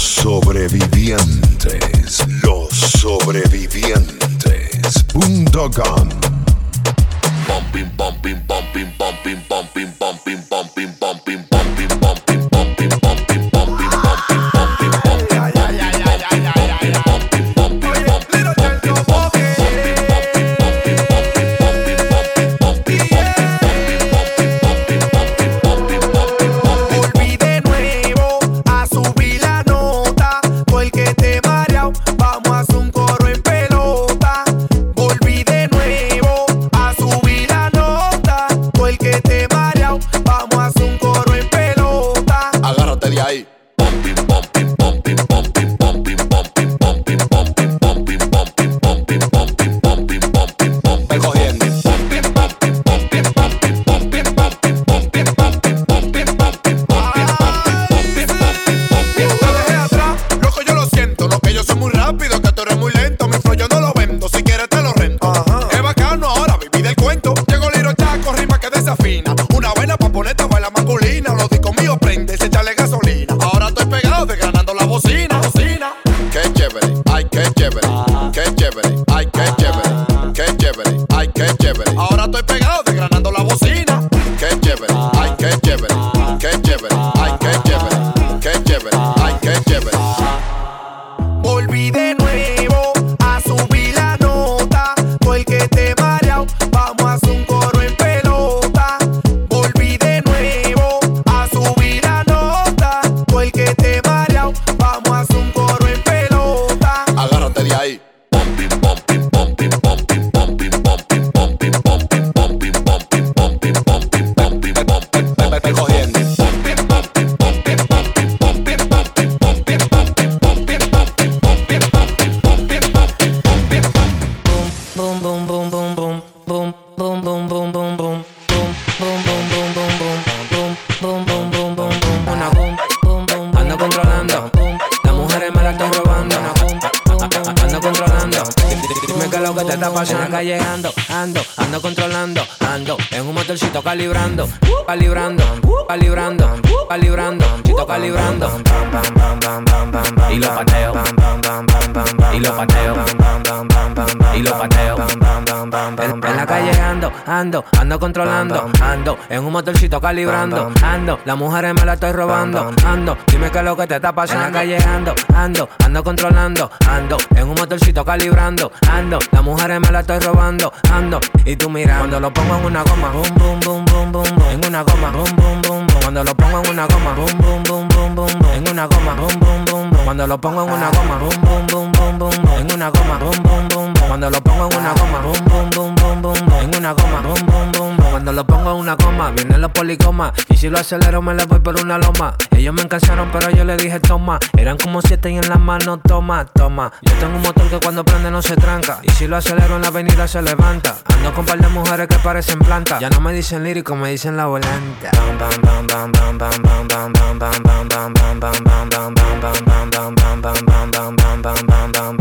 sobrevivientes. Los sobrevivientes.com. Bumping, bumping, bumping, bumping, bumping, bumping, bumping, bumping. Calibrando, calibrando, calibrando, calibrando, chito calibrando. Y lo pateo, y lo pateo, y lo pateo. En, la calle ando, ando, ando controlando, ando en un motorcito calibrando, ando, las mujeres me la estoy robando, ando, dime qué es lo que te está pasando. En la calle ando, ando, ando controlando, ando en un motorcito calibrando, ando, las mujeres me la estoy robando, ando, y tú mira, cuando lo pongo en una goma, boom, boom, boom, boom, boom, boom, en una goma, boom, boom, boom, boom, cuando lo pongo en una goma, boom, boom, boom, boom, boom, en una goma, boom, boom, boom, boom, cuando lo pongo en una goma, boom, boom, boom, una goma, vienen los policomas, y si lo acelero me le voy por una loma, ellos me encansaron pero yo le dije toma, eran como siete y en la mano toma, toma, yo tengo un motor que cuando prende no se tranca, y si lo acelero en la avenida se levanta, ando con par de mujeres que parecen plantas, ya no me dicen lírico, me dicen la volanta.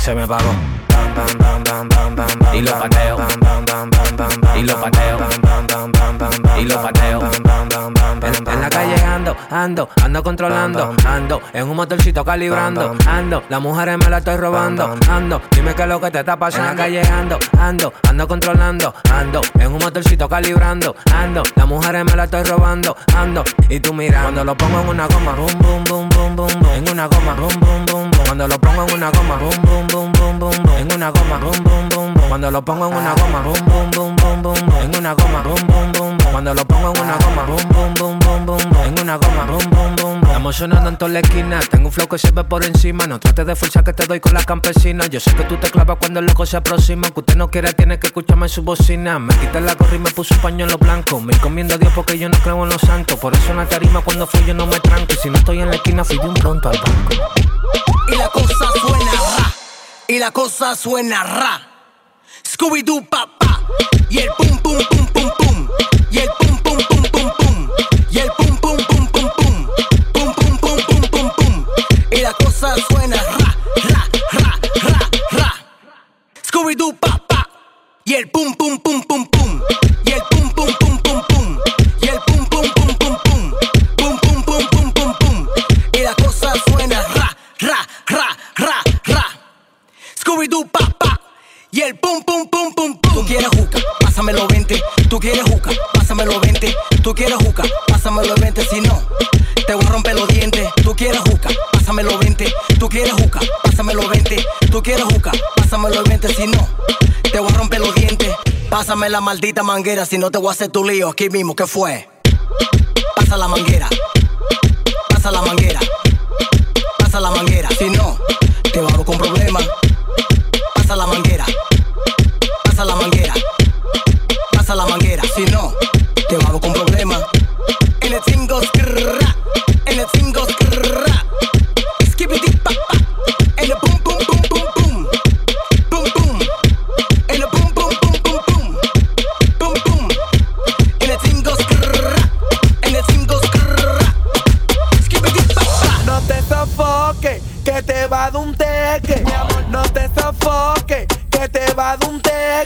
Se me apagó. Y lo pateo. Y lo pateo. Y lo pateo. En, la calle ando, ando, ando controlando, ando en un motorcito calibrando, ando, las mujeres me la estoy robando, ando, dime qué es lo que te está pasando. En la calle ando, ando, ando controlando, ando en un motorcito calibrando, ando, las mujeres me la estoy robando, ando, y tú mira, cuando lo pongo en una goma, boom, boom, boom, boom, boom, boom, en una goma, boom, boom, boom, boom, cuando lo pongo en una goma, boom, boom, boom, boom, boom, boom, en una goma, boom, boom, boom, boom, cuando lo pongo en una goma, boom, boom, boom, boom, boom, boom, en una goma, boom, boom, boom, cuando lo pongo en una goma, boom, boom, boom, boom, boom, boom, en una goma, boom, boom, boom, boom. Estamos sonando en toda la esquina, tengo un flow que se ve por encima, no trates de fuerza que te doy con la campesina. Yo sé que tú te clavas cuando el loco se aproxima, que usted no quiere, tiene que escucharme en su bocina. Me quité la gorra y me puso un pañuelo blanco, me encomiendo a Dios porque yo no creo en los santos, por eso en la tarima cuando fui yo no me tranco, y si no estoy en la esquina fui de un pronto al banco. Y la cosa suena ra, y la cosa suena ra. Scooby-Doo papá, y el pum pum pum, pásamelo 20. Tú quieres juca, pásamelo 20. Tú quieres juca, pásamelo 20. Si no, te voy a romper los dientes. Tú quieres juca, pásamelo 20. Tú quieres juca, pásamelo 20. Tú quieres juca, pásamelo 20. Si no, te voy a romper los dientes. Pásame la maldita manguera, si no te voy a hacer tu lío aquí mismo. ¿Qué fue? Pasa la manguera. Pasa la manguera. Pasa la manguera.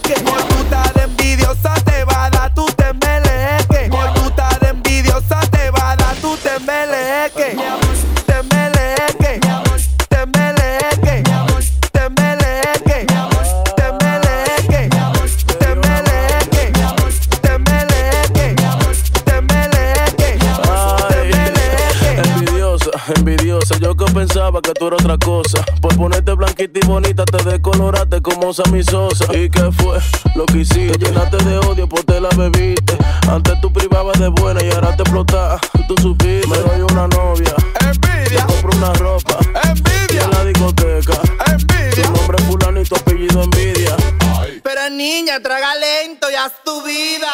Teque. Por estar envidiosa te va a dar tu tembeleque. Por estar envidiosa te va a dar tu tembeleque. Tembeleque, tembeleque, tembeleque, tembeleque, tembeleque, tembeleque, tembeleque, tembeleque. Envidiosa, envidiosa, yo que pensaba que tú eras otra cosa. Por ponerte blanquita y bonita te decoloraste como Sammy Sosa. ¿Y qué fue lo que hiciste? Te llenaste de odio, te la bebiste. Antes tú privabas de buena y ahora te explotas. Tú supiste, me doy una novia. Envidia, Te compro una ropa. Envidia, en la discoteca. envidia. Tu nombre es fulano y tu apellido envidia. Pero niña, traga lento y haz tu vida.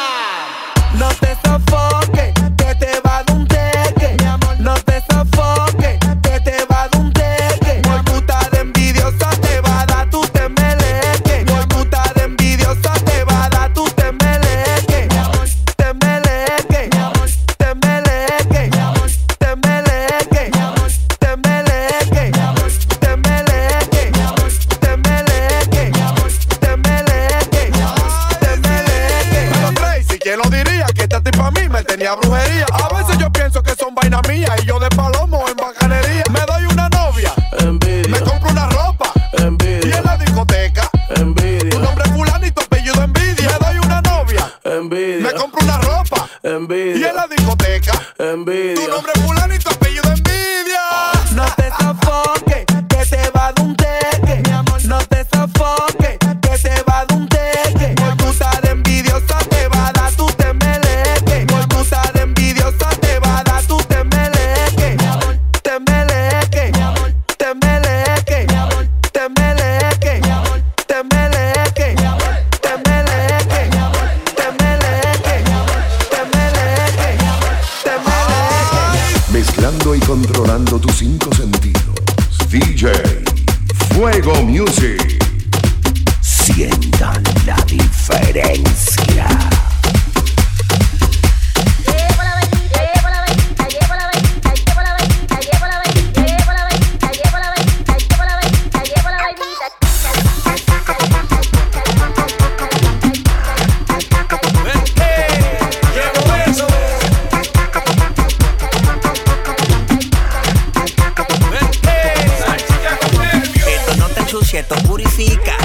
keto purifica.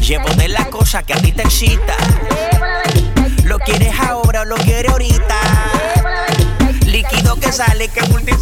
Llevo de las cosas que a ti te excita. ¿Lo quieres ahora o lo quieres ahorita? Líquido que sale que multiplica.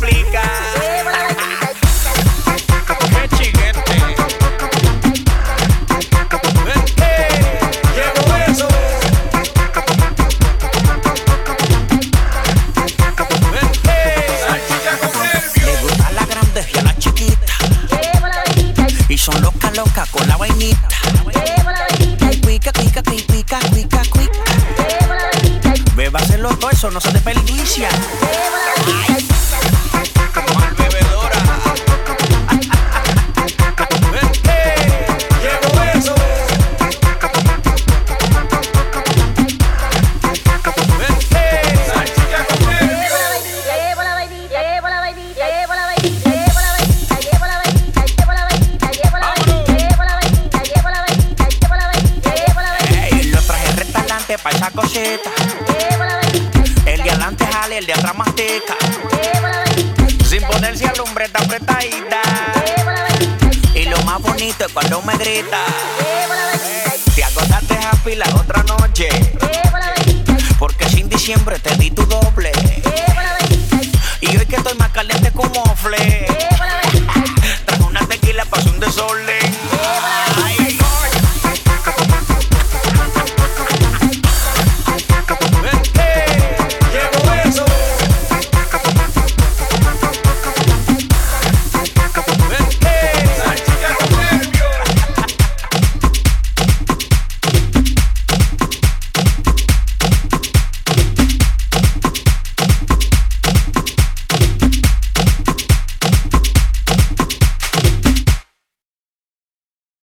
Restaurante pa' esa cosita el de otra manteca. Sin ponerse al hombre está apretadita. Y lo más bonito es cuando me grita. Te agotaste happy la otra noche. Porque sin diciembre te di tu doble. Y hoy que estoy más caliente como fle. Trajo una tequila, pasó un desorden.